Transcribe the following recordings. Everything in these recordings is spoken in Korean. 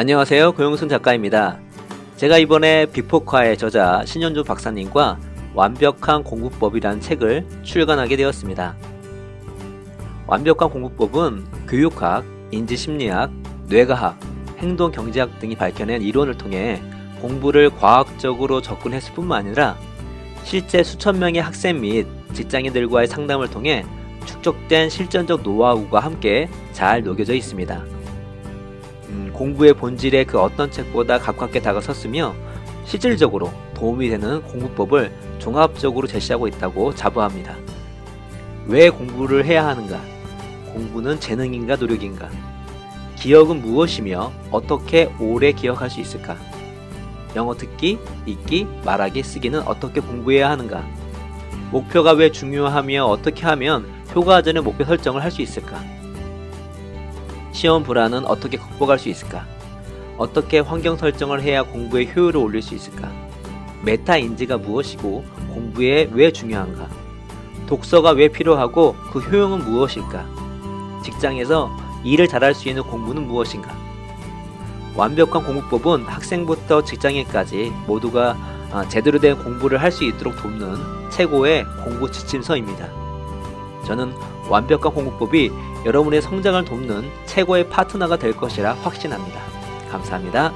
안녕하세요. 고영순 작가입니다. 제가 이번에 비포카의 저자 신현주 박사님과 완벽한 공부법이라는 책을 출간하게 되었습니다. 완벽한 공부법은 교육학, 인지심리학, 뇌과학, 행동경제학 등이 밝혀낸 이론을 통해 공부를 과학적으로 접근했을 뿐만 아니라 실제 수천 명의 학생 및 직장인들과의 상담을 통해 축적된 실전적 노하우가 함께 잘 녹여져 있습니다. 음, 공부의 본질에 그 어떤 책보다 가깝게 다가섰으며 실질적으로 도움이 되는 공부법을 종합적으로 제시하고 있다고 자부합니다. 왜 공부를 해야 하는가? 공부는 재능인가 노력인가? 기억은 무엇이며 어떻게 오래 기억할 수 있을까? 영어 듣기, 읽기, 말하기, 쓰기는 어떻게 공부해야 하는가? 목표가 왜 중요하며 어떻게 하면 효과적인 목표 설정을 할 수 있을까? 시험 불안은 어떻게 극복할 수 있을까? 어떻게 환경 설정을 해야 공부의 효율을 올릴 수 있을까? 메타 인지가 무엇이고 공부에 왜 중요한가? 독서가 왜 필요하고 그 효용은 무엇일까? 직장에서 일을 잘할 수 있는 공부는 무엇인가? 완벽한 공부법은 학생부터 직장인까지 모두가 아, 제대로 된 공부를 할 수 있도록 돕는 최고의 공부 지침서입니다. 저는 완벽한 공부법이 여러분의 성장을 돕는 최고의 파트너가 될 것이라 확신합니다. 감사합니다.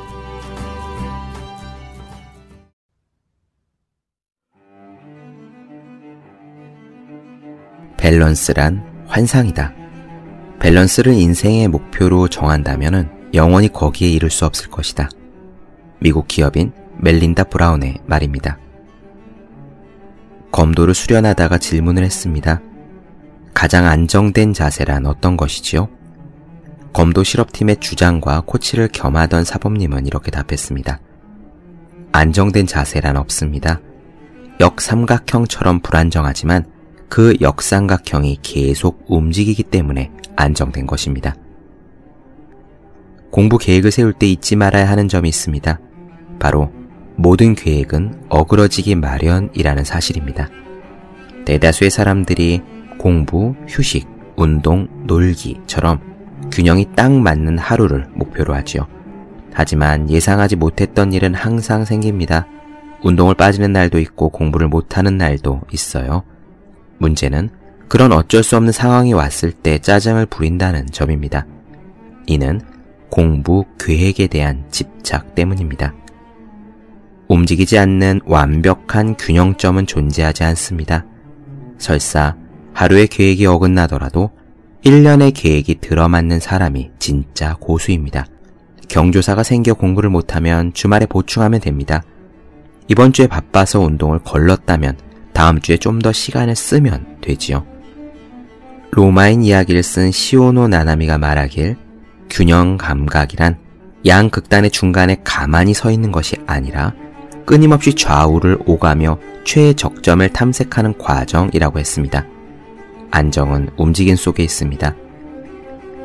밸런스란 환상이다. 밸런스를 인생의 목표로 정한다면 영원히 거기에 이를 수 없을 것이다. 미국 기업인 멜린다 브라운의 말입니다. 검도를 수련하다가 질문을 했습니다. 가장 안정된 자세란 어떤 것이지요? 검도 실업팀의 주장과 코치를 겸하던 사범님은 이렇게 답했습니다. 안정된 자세란 없습니다. 역삼각형처럼 불안정하지만 그 역삼각형이 계속 움직이기 때문에 안정된 것입니다. 공부 계획을 세울 때 잊지 말아야 하는 점이 있습니다. 바로 모든 계획은 어그러지기 마련이라는 사실입니다. 대다수의 사람들이 공부, 휴식, 운동, 놀기처럼 균형이 딱 맞는 하루를 목표로 하지요. 하지만 예상하지 못했던 일은 항상 생깁니다. 운동을 빠지는 날도 있고 공부를 못하는 날도 있어요. 문제는 그런 어쩔 수 없는 상황이 왔을 때 짜증을 부린다는 점입니다. 이는 공부 계획에 대한 집착 때문입니다. 움직이지 않는 완벽한 균형점은 존재하지 않습니다. 설사 하루의 계획이 어긋나더라도 1년의 계획이 들어맞는 사람이 진짜 고수입니다. 경조사가 생겨 공부를 못하면 주말에 보충하면 됩니다. 이번 주에 바빠서 운동을 걸렀다면 다음 주에 좀 더 시간을 쓰면 되지요. 로마인 이야기를 쓴 시오노 나나미가 말하길 균형 감각이란 양 극단의 중간에 가만히 서 있는 것이 아니라 끊임없이 좌우를 오가며 최적점을 탐색하는 과정이라고 했습니다. 안정은 움직임 속에 있습니다.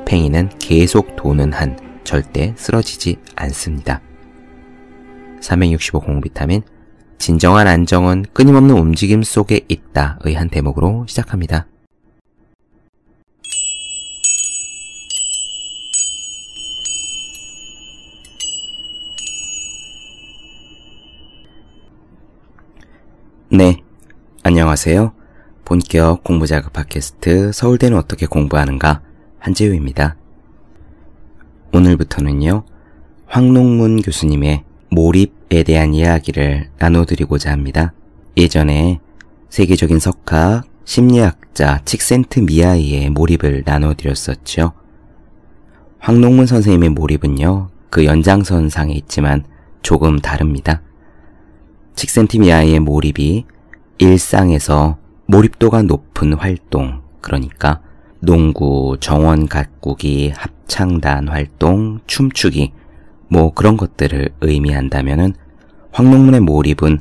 팽이는 계속 도는 한 절대 쓰러지지 않습니다. 365 공비타민 진정한 안정은 끊임없는 움직임 속에 있다의 한 대목으로 시작합니다. 네, 안녕하세요. 본격 공부자극 팟캐스트 서울대는 어떻게 공부하는가 한재우입니다. 오늘부터는요, 황농문 교수님의 몰입에 대한 이야기를 나눠드리고자 합니다. 예전에 세계적인 석학, 심리학자 칙센트 미아이의 몰입을 나눠드렸었죠. 황농문 선생님의 몰입은요, 그 연장선상에 있지만 조금 다릅니다. 칙센티미아의 몰입이 일상에서 몰입도가 높은 활동, 그러니까 농구, 정원 가꾸기, 합창단 활동, 춤추기, 뭐 그런 것들을 의미한다면은 황농문의 몰입은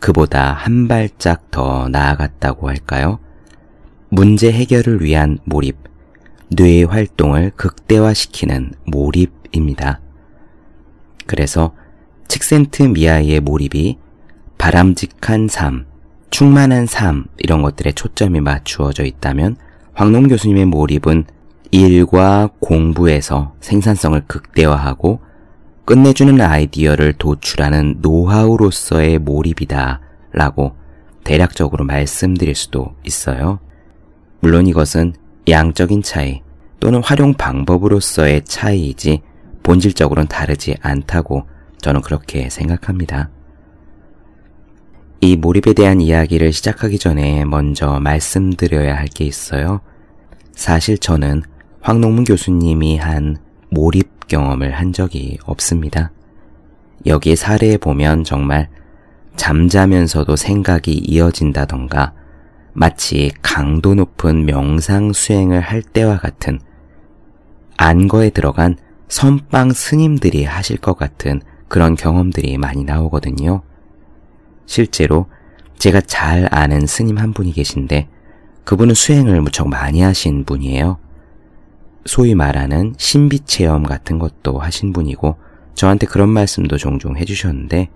그보다 한 발짝 더 나아갔다고 할까요? 문제 해결을 위한 몰입, 뇌의 활동을 극대화시키는 몰입입니다. 그래서 칙센트 미아이의 몰입이 바람직한 삶, 충만한 삶 이런 것들에 초점이 맞추어져 있다면 황농 교수님의 몰입은 일과 공부에서 생산성을 극대화하고 끝내주는 아이디어를 도출하는 노하우로서의 몰입이다 라고 대략적으로 말씀드릴 수도 있어요. 물론 이것은 양적인 차이 또는 활용 방법으로서의 차이이지 본질적으로는 다르지 않다고 저는 그렇게 생각합니다. 이 몰입에 대한 이야기를 시작하기 전에 먼저 말씀드려야 할 게 있어요. 사실 저는 황농문 교수님이 한 몰입 경험을 한 적이 없습니다. 여기 사례에 보면 정말 잠자면서도 생각이 이어진다던가 마치 강도 높은 명상 수행을 할 때와 같은 안거에 들어간 선빵 스님들이 하실 것 같은 그런 경험들이 많이 나오거든요. 실제로 제가 잘 아는 스님 한 분이 계신데 그분은 수행을 무척 많이 하신 분이에요. 소위 말하는 신비 체험 같은 것도 하신 분이고 저한테 그런 말씀도 종종 해주셨는데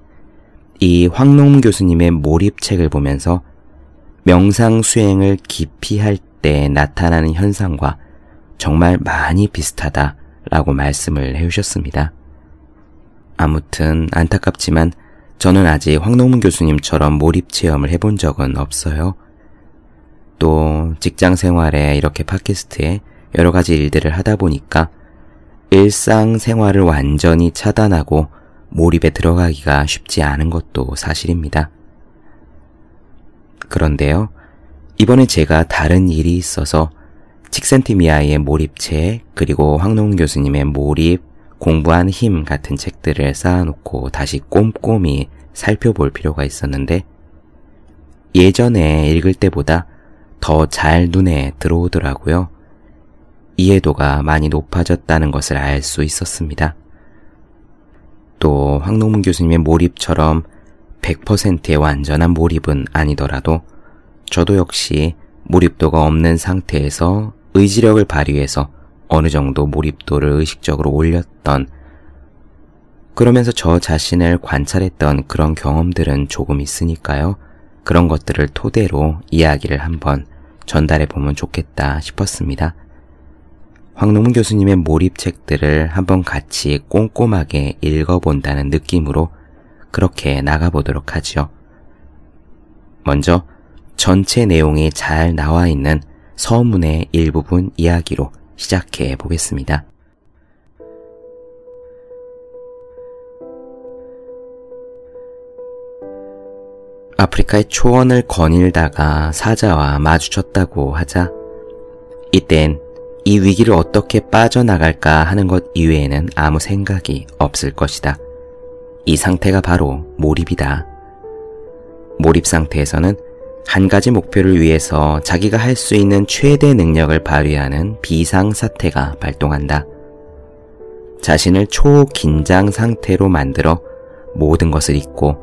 이 황농문 교수님의 몰입책을 보면서 명상 수행을 깊이 할 때 나타나는 현상과 정말 많이 비슷하다라고 말씀을 해주셨습니다. 아무튼 안타깝지만 저는 아직 황농문 교수님처럼 몰입 체험을 해본 적은 없어요. 또 직장 생활에 이렇게 팟캐스트에 여러 가지 일들을 하다 보니까 일상 생활을 완전히 차단하고 몰입에 들어가기가 쉽지 않은 것도 사실입니다. 그런데요, 이번에 제가 다른 일이 있어서 칙센티미아의 몰입책, 그리고 황농 교수님의 몰입, 공부한 힘 같은 책들을 쌓아놓고 다시 꼼꼼히 살펴볼 필요가 있었는데, 예전에 읽을 때보다 더 잘 눈에 들어오더라고요. 이해도가 많이 높아졌다는 것을 알 수 있었습니다. 또 황농문 교수님의 몰입처럼 100%의 완전한 몰입은 아니더라도 저도 역시 몰입도가 없는 상태에서 의지력을 발휘해서 어느 정도 몰입도를 의식적으로 올렸던 그러면서 저 자신을 관찰했던 그런 경험들은 조금 있으니까요. 그런 것들을 토대로 이야기를 한번 전달해 보면 좋겠다 싶었습니다. 황농문 교수님의 몰입책들을 한번 같이 꼼꼼하게 읽어본다는 느낌으로 그렇게 나가보도록 하죠. 먼저 전체 내용이 잘 나와 있는 서문의 일부분 이야기로 시작해 보겠습니다. 아프리카의 초원을 거닐다가 사자와 마주쳤다고 하자 이땐 이 위기를 어떻게 빠져나갈까 하는 것 이외에는 아무 생각이 없을 것이다. 이 상태가 바로 몰입이다. 몰입 상태에서는 한 가지 목표를 위해서 자기가 할 수 있는 최대 능력을 발휘하는 비상사태가 발동한다. 자신을 초긴장 상태로 만들어 모든 것을 잊고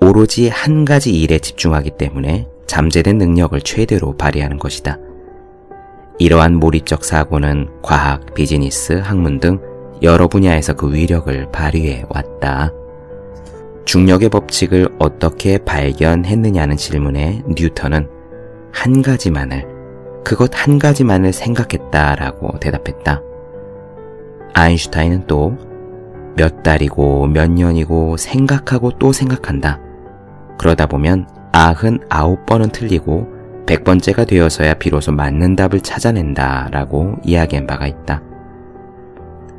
오로지 한 가지 일에 집중하기 때문에 잠재된 능력을 최대로 발휘하는 것이다. 이러한 몰입적 사고는 과학, 비즈니스, 학문 등 여러 분야에서 그 위력을 발휘해 왔다. 중력의 법칙을 어떻게 발견했느냐는 질문에 뉴턴은 한 가지만을, 그것 한 가지만을 생각했다라고 대답했다. 아인슈타인은 또 몇 달이고 몇 년이고 생각하고 또 생각한다. 그러다 보면 아흔 아홉 번은 틀리고 100번째가 되어서야 비로소 맞는 답을 찾아낸다 라고 이야기한 바가 있다.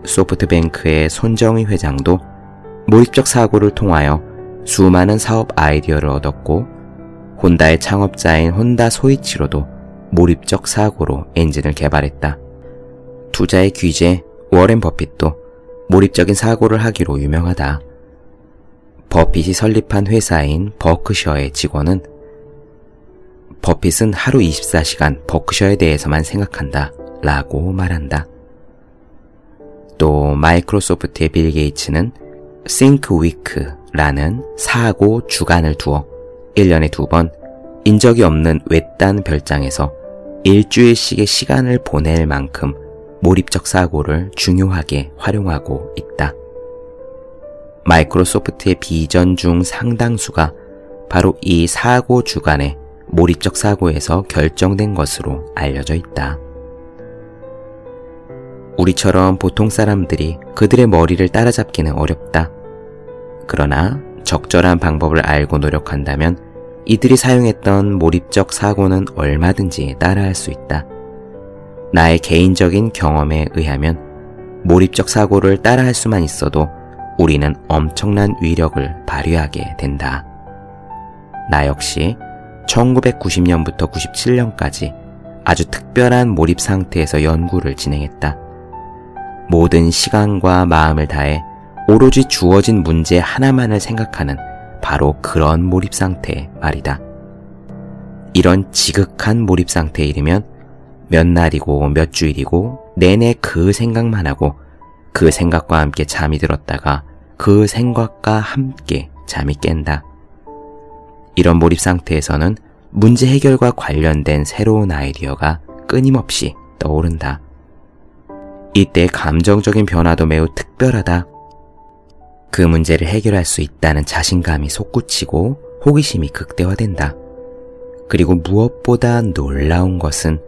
소프트뱅크의 손정희 회장도 몰입적 사고를 통하여 수많은 사업 아이디어를 얻었고 혼다의 창업자인 혼다 소이치로도 몰입적 사고로 엔진을 개발했다. 투자의 귀재 워렌 버핏도 몰입적인 사고를 하기로 유명하다. 버핏이 설립한 회사인 버크셔의 직원은 버핏은 하루 24시간 버크셔에 대해서만 생각한다 라고 말한다. 또 마이크로소프트의 빌 게이츠는 Think Week라는 사고 주간을 두어 1년에 두 번 인적이 없는 외딴 별장에서 일주일씩의 시간을 보낼 만큼 몰입적 사고를 중요하게 활용하고 있다. 마이크로소프트의 비전 중 상당수가 바로 이 사고 주간에 몰입적 사고에서 결정된 것으로 알려져 있다. 우리처럼 보통 사람들이 그들의 머리를 따라잡기는 어렵다. 그러나 적절한 방법을 알고 노력한다면 이들이 사용했던 몰입적 사고는 얼마든지 따라할 수 있다. 나의 개인적인 경험에 의하면 몰입적 사고를 따라할 수만 있어도 우리는 엄청난 위력을 발휘하게 된다. 나 역시 1990년부터 97년까지 아주 특별한 몰입 상태에서 연구를 진행했다. 모든 시간과 마음을 다해 오로지 주어진 문제 하나만을 생각하는 바로 그런 몰입 상태 말이다. 이런 지극한 몰입 상태에 이르면 몇 날이고 몇 주일이고 내내 그 생각만 하고 그 생각과 함께 잠이 들었다가 그 생각과 함께 잠이 깬다. 이런 몰입 상태에서는 문제 해결과 관련된 새로운 아이디어가 끊임없이 떠오른다. 이때 감정적인 변화도 매우 특별하다. 그 문제를 해결할 수 있다는 자신감이 솟구치고 호기심이 극대화된다. 그리고 무엇보다 놀라운 것은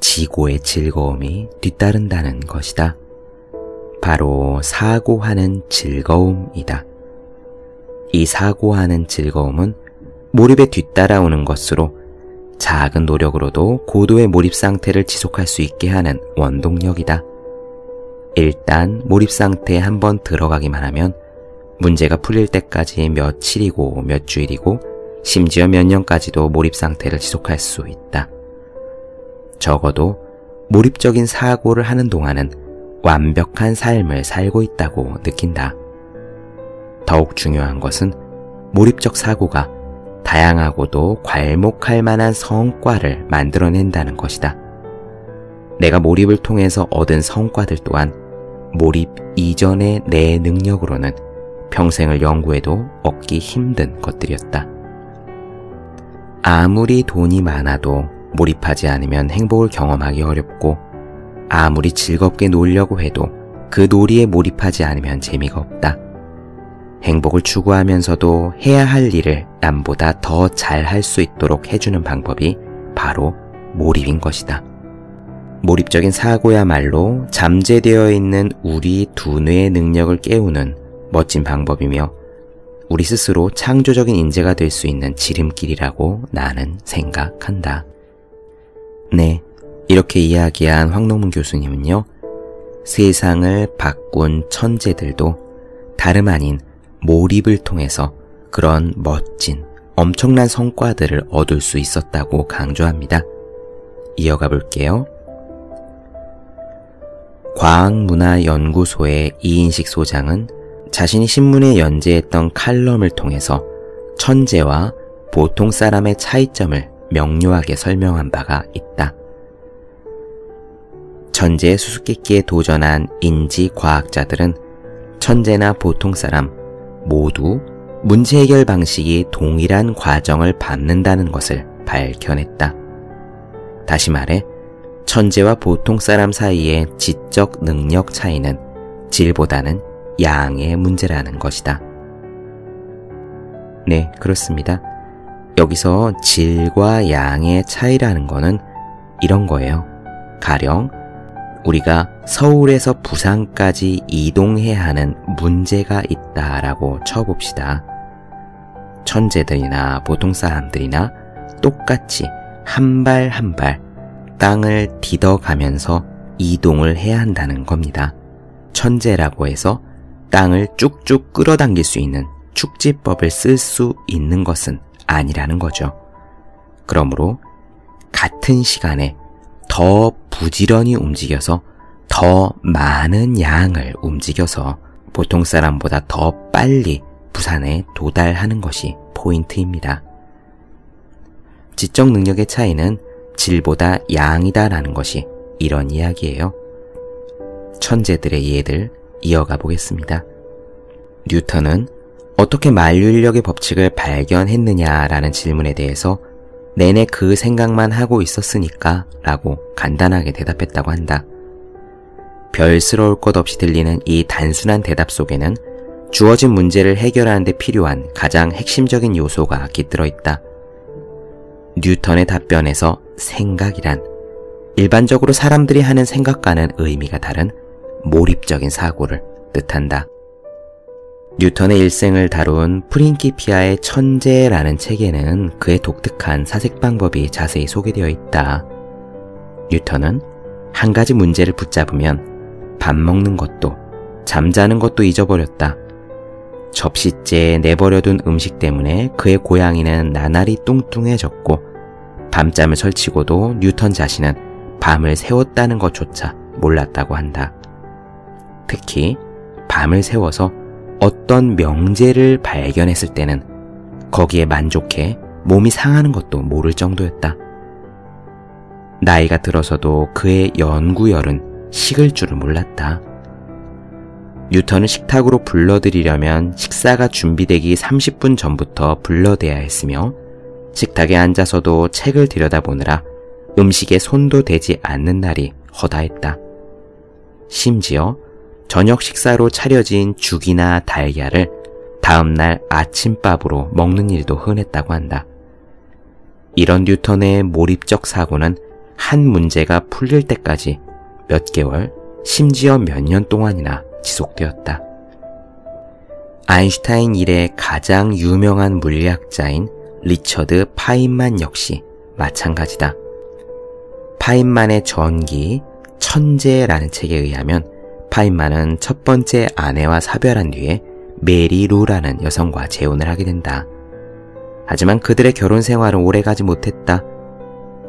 지고의 즐거움이 뒤따른다는 것이다. 바로 사고하는 즐거움이다. 이 사고하는 즐거움은 몰입에 뒤따라오는 것으로 작은 노력으로도 고도의 몰입 상태를 지속할 수 있게 하는 원동력이다. 일단 몰입 상태에 한번 들어가기만 하면 문제가 풀릴 때까지 며칠이고 몇 주일이고 심지어 몇 년까지도 몰입 상태를 지속할 수 있다. 적어도 몰입적인 사고를 하는 동안은 완벽한 삶을 살고 있다고 느낀다. 더욱 중요한 것은 몰입적 사고가 다양하고도 괄목할 만한 성과를 만들어낸다는 것이다. 내가 몰입을 통해서 얻은 성과들 또한 몰입 이전의 내 능력으로는 평생을 연구해도 얻기 힘든 것들이었다. 아무리 돈이 많아도 몰입하지 않으면 행복을 경험하기 어렵고 아무리 즐겁게 놀려고 해도 그 놀이에 몰입하지 않으면 재미가 없다. 행복을 추구하면서도 해야 할 일을 남보다 더 잘 할 수 있도록 해주는 방법이 바로 몰입인 것이다. 몰입적인 사고야말로 잠재되어 있는 우리 두뇌의 능력을 깨우는 멋진 방법이며 우리 스스로 창조적인 인재가 될 수 있는 지름길이라고 나는 생각한다. 네, 이렇게 이야기한 황노문 교수님은요, 세상을 바꾼 천재들도 다름 아닌 몰입을 통해서 그런 멋진, 엄청난 성과들을 얻을 수 있었다고 강조합니다. 이어가 볼게요. 과학문화연구소의 이인식 소장은 자신이 신문에 연재했던 칼럼을 통해서 천재와 보통 사람의 차이점을 명료하게 설명한 바가 있다. 천재의 수수께끼에 도전한 인지 과학자들은 천재나 보통 사람 모두 문제 해결 방식이 동일한 과정을 밟는다는 것을 밝혀냈다. 다시 말해, 천재와 보통 사람 사이의 지적 능력 차이는 질보다는 양의 문제라는 것이다. 네, 그렇습니다. 여기서 질과 양의 차이라는 것은 이런 거예요. 가령 우리가 서울에서 부산까지 이동해야 하는 문제가 있다라고 쳐봅시다. 천재들이나 보통 사람들이나 똑같이 한 발 한발 땅을 디뎌가면서 이동을 해야 한다는 겁니다. 천재라고 해서 땅을 쭉쭉 끌어당길 수 있는 축지법을 쓸 수 있는 것은 아니라는 거죠. 그러므로 같은 시간에 더 부지런히 움직여서 더 많은 양을 움직여서 보통 사람보다 더 빨리 부산에 도달하는 것이 포인트입니다. 지적 능력의 차이는 질보다 양이다라는 것이 이런 이야기예요. 천재들의 예를 이어가 보겠습니다. 뉴턴은 어떻게 만류인력의 법칙을 발견했느냐라는 질문에 대해서 내내 그 생각만 하고 있었으니까 라고 간단하게 대답했다고 한다. 별스러울 것 없이 들리는 이 단순한 대답 속에는 주어진 문제를 해결하는 데 필요한 가장 핵심적인 요소가 깃들어 있다. 뉴턴의 답변에서 생각이란 일반적으로 사람들이 하는 생각과는 의미가 다른 몰입적인 사고를 뜻한다. 뉴턴의 일생을 다룬 프린키피아의 천재라는 책에는 그의 독특한 사색 방법이 자세히 소개되어 있다. 뉴턴은 한 가지 문제를 붙잡으면 밥 먹는 것도 잠자는 것도 잊어버렸다. 접시째에 내버려둔 음식 때문에 그의 고양이는 나날이 뚱뚱해졌고 밤잠을 설치고도 뉴턴 자신은 밤을 새웠다는 것조차 몰랐다고 한다. 특히 밤을 새워서 어떤 명제를 발견했을 때는 거기에 만족해 몸이 상하는 것도 모를 정도였다. 나이가 들어서도 그의 연구열은 식을 줄을 몰랐다. 뉴턴을 식탁으로 불러들이려면 식사가 준비되기 30분 전부터 불러대야 했으며 식탁에 앉아서도 책을 들여다보느라 음식에 손도 대지 않는 날이 허다했다. 심지어 저녁 식사로 차려진 죽이나 달걀을 다음날 아침밥으로 먹는 일도 흔했다고 한다. 이런 뉴턴의 몰입적 사고는 한 문제가 풀릴 때까지 몇 개월, 심지어 몇 년 동안이나 지속되었다. 아인슈타인 이래 가장 유명한 물리학자인 리처드 파인만 역시 마찬가지다. 파인만의 전기 천재라는 책에 의하면 파인만은 첫 번째 아내와 사별한 뒤에 메리 루라는 여성과 재혼을 하게 된다. 하지만 그들의 결혼 생활은 오래가지 못했다.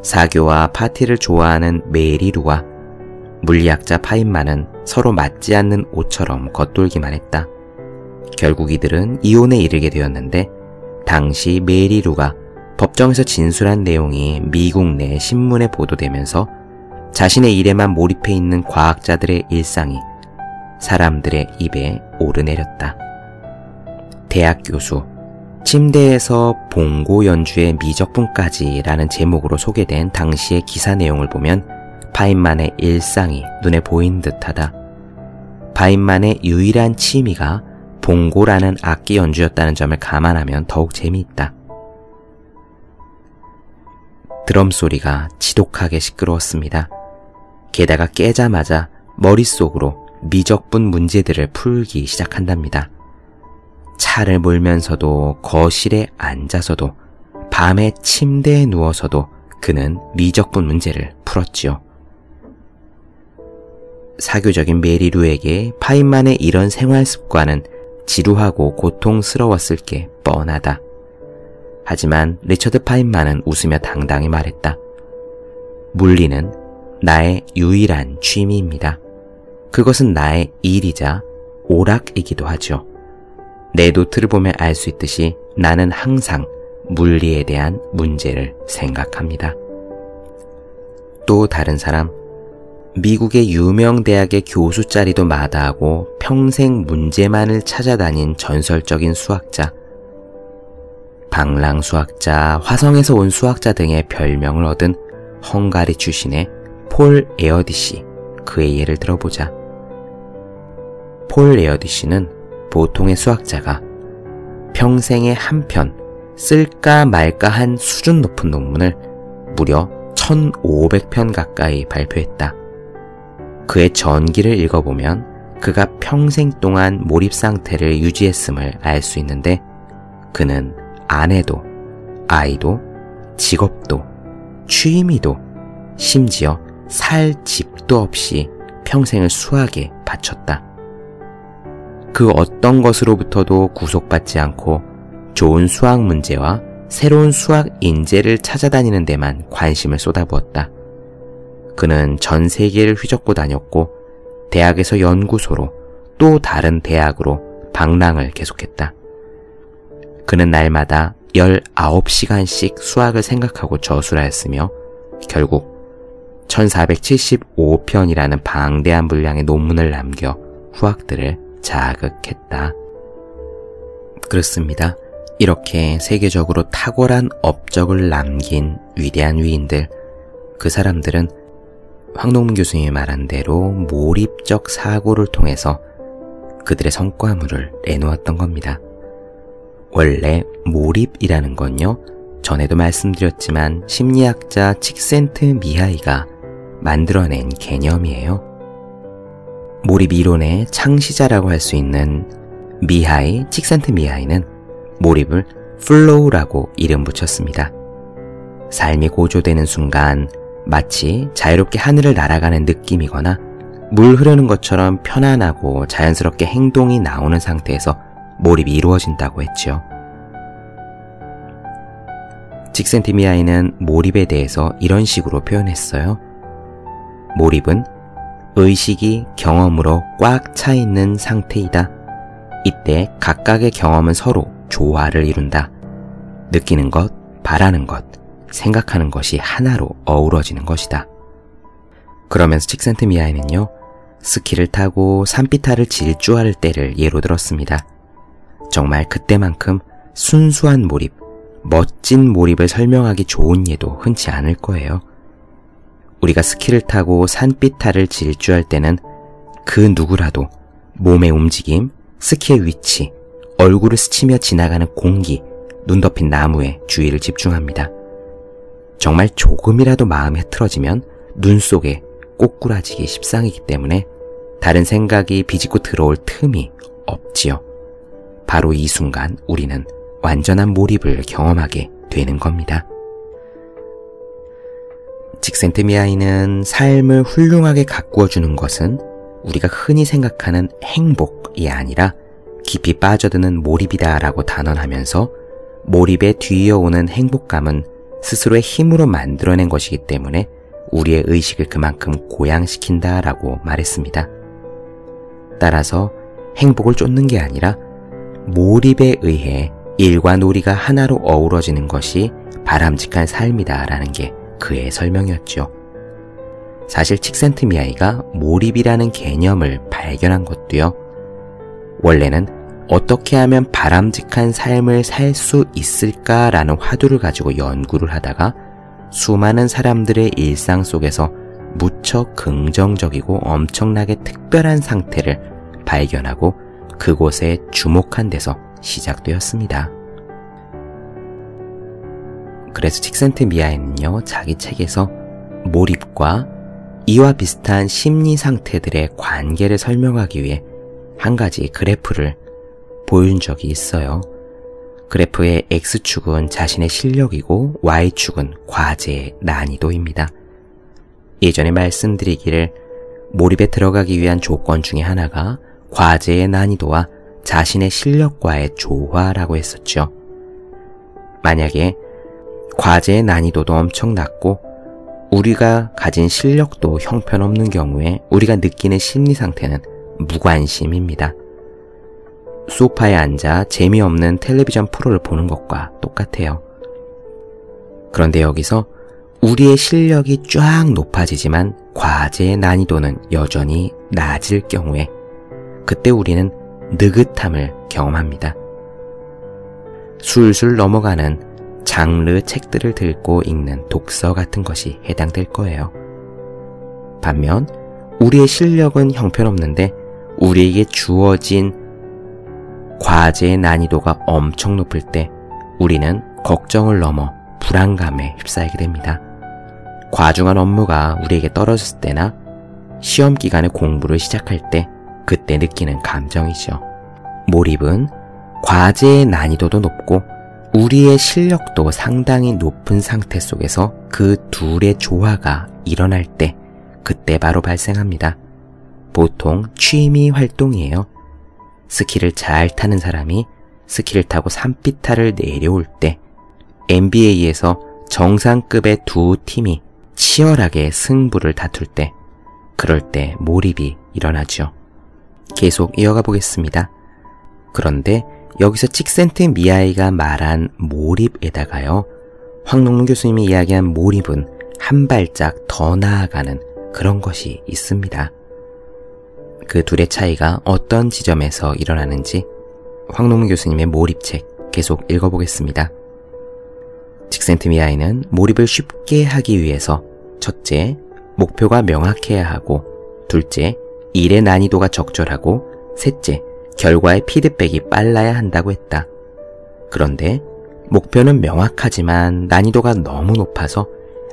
사교와 파티를 좋아하는 메리 루와 물리학자 파인만은 서로 맞지 않는 옷처럼 겉돌기만 했다. 결국 이들은 이혼에 이르게 되었는데 당시 메리 루가 법정에서 진술한 내용이 미국 내 신문에 보도되면서 자신의 일에만 몰입해 있는 과학자들의 일상이 사람들의 입에 오르내렸다. 대학 교수, 침대에서 봉고 연주의 미적분까지라는 제목으로 소개된 당시의 기사 내용을 보면 바인만의 일상이 눈에 보인 듯하다. 바인만의 유일한 취미가 봉고라는 악기 연주였다는 점을 감안하면 더욱 재미있다. 드럼 소리가 지독하게 시끄러웠습니다. 게다가 깨자마자 머릿속으로 미적분 문제들을 풀기 시작한답니다. 차를 몰면서도 거실에 앉아서도 밤에 침대에 누워서도 그는 미적분 문제를 풀었지요. 사교적인 메리루에게 파인만의 이런 생활 습관은 지루하고 고통스러웠을 게 뻔하다. 하지만 리처드 파인만은 웃으며 당당히 말했다. 물리는 나의 유일한 취미입니다. 그것은 나의 일이자 오락이기도 하죠. 내 노트를 보면 알 수 있듯이 나는 항상 물리에 대한 문제를 생각합니다. 또 다른 사람, 미국의 유명 대학의 교수 자리도 마다하고 평생 문제만을 찾아다닌 전설적인 수학자, 방랑 수학자, 화성에서 온 수학자 등의 별명을 얻은 헝가리 출신의 폴 에어디시, 그의 예를 들어보자. 폴 에어디시는 보통의 수학자가 평생에 한 편 쓸까 말까 한 수준 높은 논문을 무려 1500편 가까이 발표했다. 그의 전기를 읽어보면 그가 평생 동안 몰입 상태를 유지했음을 알 수 있는데 그는 아내도, 아이도, 직업도, 취미도, 심지어 살 집도 없이 평생을 수학에 바쳤다. 그 어떤 것으로부터도 구속받지 않고 좋은 수학 문제와 새로운 수학 인재를 찾아다니는 데만 관심을 쏟아부었다. 그는 전 세계를 휘젓고 다녔고 대학에서 연구소로 또 다른 대학으로 방랑을 계속했다. 그는 날마다 19시간씩 수학을 생각하고 저술하였으며 결국 1475편이라는 방대한 분량의 논문을 남겨 후학들을 자극했다. 그렇습니다. 이렇게 세계적으로 탁월한 업적을 남긴 위대한 위인들, 그 사람들은 황농문 교수님이 말한 대로 몰입적 사고를 통해서 그들의 성과물을 내놓았던 겁니다. 원래 몰입이라는 건요, 전에도 말씀드렸지만 심리학자 칙센트 미하이가 만들어낸 개념이에요. 몰입 이론의 창시자라고 할 수 있는 미하이, 칙센트 미하이는 몰입을 flow라고 이름 붙였습니다. 삶이 고조되는 순간 마치 자유롭게 하늘을 날아가는 느낌이거나 물 흐르는 것처럼 편안하고 자연스럽게 행동이 나오는 상태에서 몰입이 이루어진다고 했죠. 직센티미아이는 몰입에 대해서 이런 식으로 표현했어요. 몰입은 의식이 경험으로 꽉 차 있는 상태이다. 이때 각각의 경험은 서로 조화를 이룬다. 느끼는 것, 바라는 것, 생각하는 것이 하나로 어우러지는 것이다. 그러면서 칙센트미아이는요, 스키를 타고 산비탈을 질주할 때를 예로 들었습니다. 정말 그때만큼 순수한 몰입, 멋진 몰입을 설명하기 좋은 예도 흔치 않을 거예요. 우리가 스키를 타고 산비탈을 질주할 때는 그 누구라도 몸의 움직임, 스키의 위치, 얼굴을 스치며 지나가는 공기, 눈 덮인 나무에 주의를 집중합니다. 정말 조금이라도 마음이 흐트러지면 눈 속에 꼬꾸라지기 십상이기 때문에 다른 생각이 비집고 들어올 틈이 없지요. 바로 이 순간 우리는 완전한 몰입을 경험하게 되는 겁니다. 직센트미아이는 삶을 훌륭하게 가꾸어 주는 것은 우리가 흔히 생각하는 행복이 아니라 깊이 빠져드는 몰입이다라고 단언하면서 몰입에 뒤이어오는 행복감은 스스로의 힘으로 만들어낸 것이기 때문에 우리의 의식을 그만큼 고양시킨다 라고 말했습니다. 따라서 행복을 쫓는 게 아니라 몰입에 의해 일과 놀이가 하나로 어우러지는 것이 바람직한 삶이다 라는 게 그의 설명이었죠. 사실 칙센트미아이가 몰입이라는 개념을 발견한 것도요. 원래는 어떻게 하면 바람직한 삶을 살 수 있을까라는 화두를 가지고 연구를 하다가 수많은 사람들의 일상 속에서 무척 긍정적이고 엄청나게 특별한 상태를 발견하고 그곳에 주목한 데서 시작되었습니다. 그래서 칙센트 미아에는요, 자기 책에서 몰입과 이와 비슷한 심리 상태들의 관계를 설명하기 위해 한 가지 그래프를 보여준 적이 있어요. 그래프의 X축은 자신의 실력이고 Y축은 과제의 난이도입니다. 예전에 말씀드리기를 몰입에 들어가기 위한 조건 중에 하나가 과제의 난이도와 자신의 실력과의 조화라고 했었죠. 만약에 과제의 난이도도 엄청 낮고 우리가 가진 실력도 형편없는 경우에 우리가 느끼는 심리 상태는 무관심입니다. 소파에 앉아 재미없는 텔레비전 프로를 보는 것과 똑같아요. 그런데 여기서 우리의 실력이 쫙 높아지지만 과제의 난이도는 여전히 낮을 경우에 그때 우리는 느긋함을 경험합니다. 술술 넘어가는 장르 책들을 들고 읽는 독서 같은 것이 해당될 거예요. 반면 우리의 실력은 형편없는데 우리에게 주어진 과제의 난이도가 엄청 높을 때 우리는 걱정을 넘어 불안감에 휩싸이게 됩니다. 과중한 업무가 우리에게 떨어졌을 때나 시험 기간에 공부를 시작할 때 그때 느끼는 감정이죠. 몰입은 과제의 난이도도 높고 우리의 실력도 상당히 높은 상태 속에서 그 둘의 조화가 일어날 때 그때 바로 발생합니다. 보통 취미 활동이에요. 스키를 잘 타는 사람이 스키를 타고 산비탈을 내려올 때 NBA에서 정상급의 두 팀이 치열하게 승부를 다툴 때 그럴 때 몰입이 일어나죠. 계속 이어가 보겠습니다. 그런데 여기서 칙센트 미아이가 말한 몰입에다가요. 황농문 교수님이 이야기한 몰입은 한 발짝 더 나아가는 그런 것이 있습니다. 그 둘의 차이가 어떤 지점에서 일어나는지 황농문 교수님의 몰입책 계속 읽어보겠습니다. 칙센트 미아이는 몰입을 쉽게 하기 위해서 첫째, 목표가 명확해야 하고 둘째, 일의 난이도가 적절하고 셋째, 결과의 피드백이 빨라야 한다고 했다. 그런데 목표는 명확하지만 난이도가 너무 높아서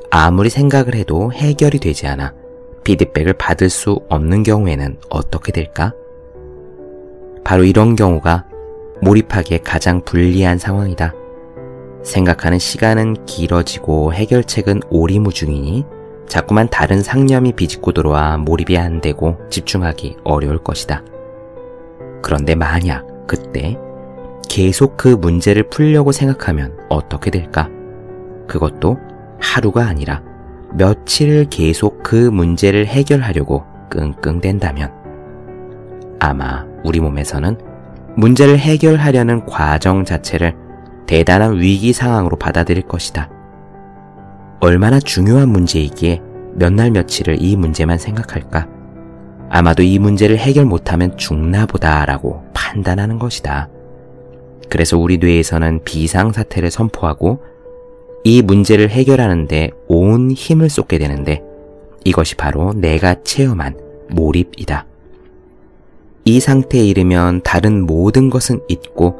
아무리 생각을 해도 해결이 되지 않아 피드백을 받을 수 없는 경우에는 어떻게 될까? 바로 이런 경우가 몰입하기에 가장 불리한 상황이다. 생각하는 시간은 길어지고 해결책은 오리무중이니 자꾸만 다른 상념이 비집고 들어와 몰입이 안 되고 집중하기 어려울 것이다. 그런데 만약 그때 계속 그 문제를 풀려고 생각하면 어떻게 될까? 그것도 하루가 아니라 며칠을 계속 그 문제를 해결하려고 끙끙댄다면 아마 우리 몸에서는 문제를 해결하려는 과정 자체를 대단한 위기 상황으로 받아들일 것이다. 얼마나 중요한 문제이기에 몇 날 며칠을 이 문제만 생각할까? 아마도 이 문제를 해결 못하면 죽나 보다라고 판단하는 것이다. 그래서 우리 뇌에서는 비상사태를 선포하고 이 문제를 해결하는데 온 힘을 쏟게 되는데 이것이 바로 내가 체험한 몰입이다. 이 상태에 이르면 다른 모든 것은 잊고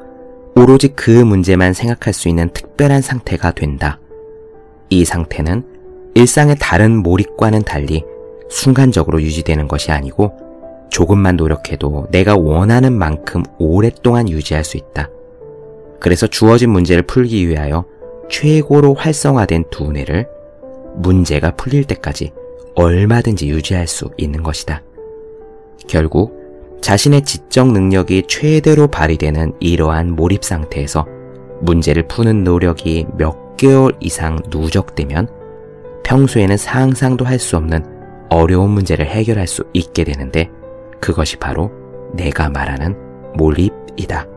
오로지 그 문제만 생각할 수 있는 특별한 상태가 된다. 이 상태는 일상의 다른 몰입과는 달리 순간적으로 유지되는 것이 아니고 조금만 노력해도 내가 원하는 만큼 오랫동안 유지할 수 있다. 그래서 주어진 문제를 풀기 위하여 최고로 활성화된 두뇌를 문제가 풀릴 때까지 얼마든지 유지할 수 있는 것이다. 결국 자신의 지적 능력이 최대로 발휘되는 이러한 몰입 상태에서 문제를 푸는 노력이 몇 개월 이상 누적되면 평소에는 상상도 할 수 없는 어려운 문제를 해결할 수 있게 되는데 그것이 바로 내가 말하는 몰입이다.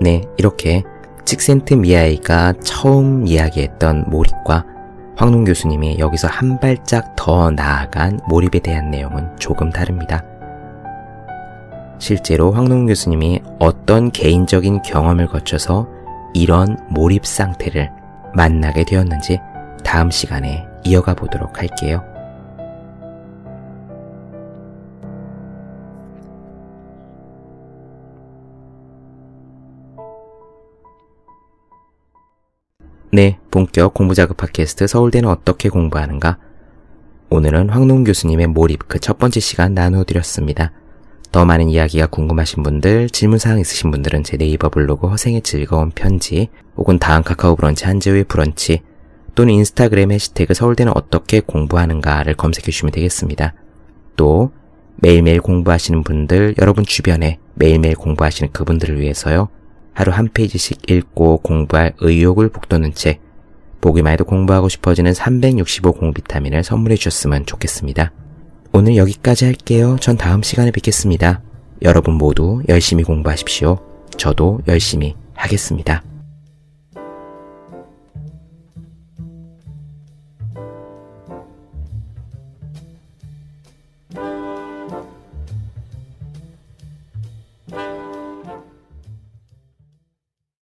네, 이렇게 칙센트 미아이가 처음 이야기했던 몰입과 황농 교수님이 여기서 한 발짝 더 나아간 몰입에 대한 내용은 조금 다릅니다. 실제로 황농 교수님이 어떤 개인적인 경험을 거쳐서 이런 몰입 상태를 만나게 되었는지 다음 시간에 이어가 보도록 할게요. 네, 본격 공부자극 팟캐스트 서울대는 어떻게 공부하는가? 오늘은 황농 교수님의 몰입 그 첫 번째 시간 나누어드렸습니다. 더 많은 이야기가 궁금하신 분들, 질문사항 있으신 분들은 제 네이버 블로그 허생의 즐거운 편지, 혹은 다음 카카오 브런치 한재우의 브런치, 또는 인스타그램 해시태그 서울대는 어떻게 공부하는가를 검색해 주시면 되겠습니다. 또, 매일매일 공부하시는 분들, 여러분 주변에 매일매일 공부하시는 그분들을 위해서요. 하루 한 페이지씩 읽고 공부할 의욕을 북돋는 책, 보기만 해도 공부하고 싶어지는 365 공비타민을 선물해 주셨으면 좋겠습니다. 오늘 여기까지 할게요. 전 다음 시간에 뵙겠습니다. 여러분 모두 열심히 공부하십시오. 저도 열심히 하겠습니다.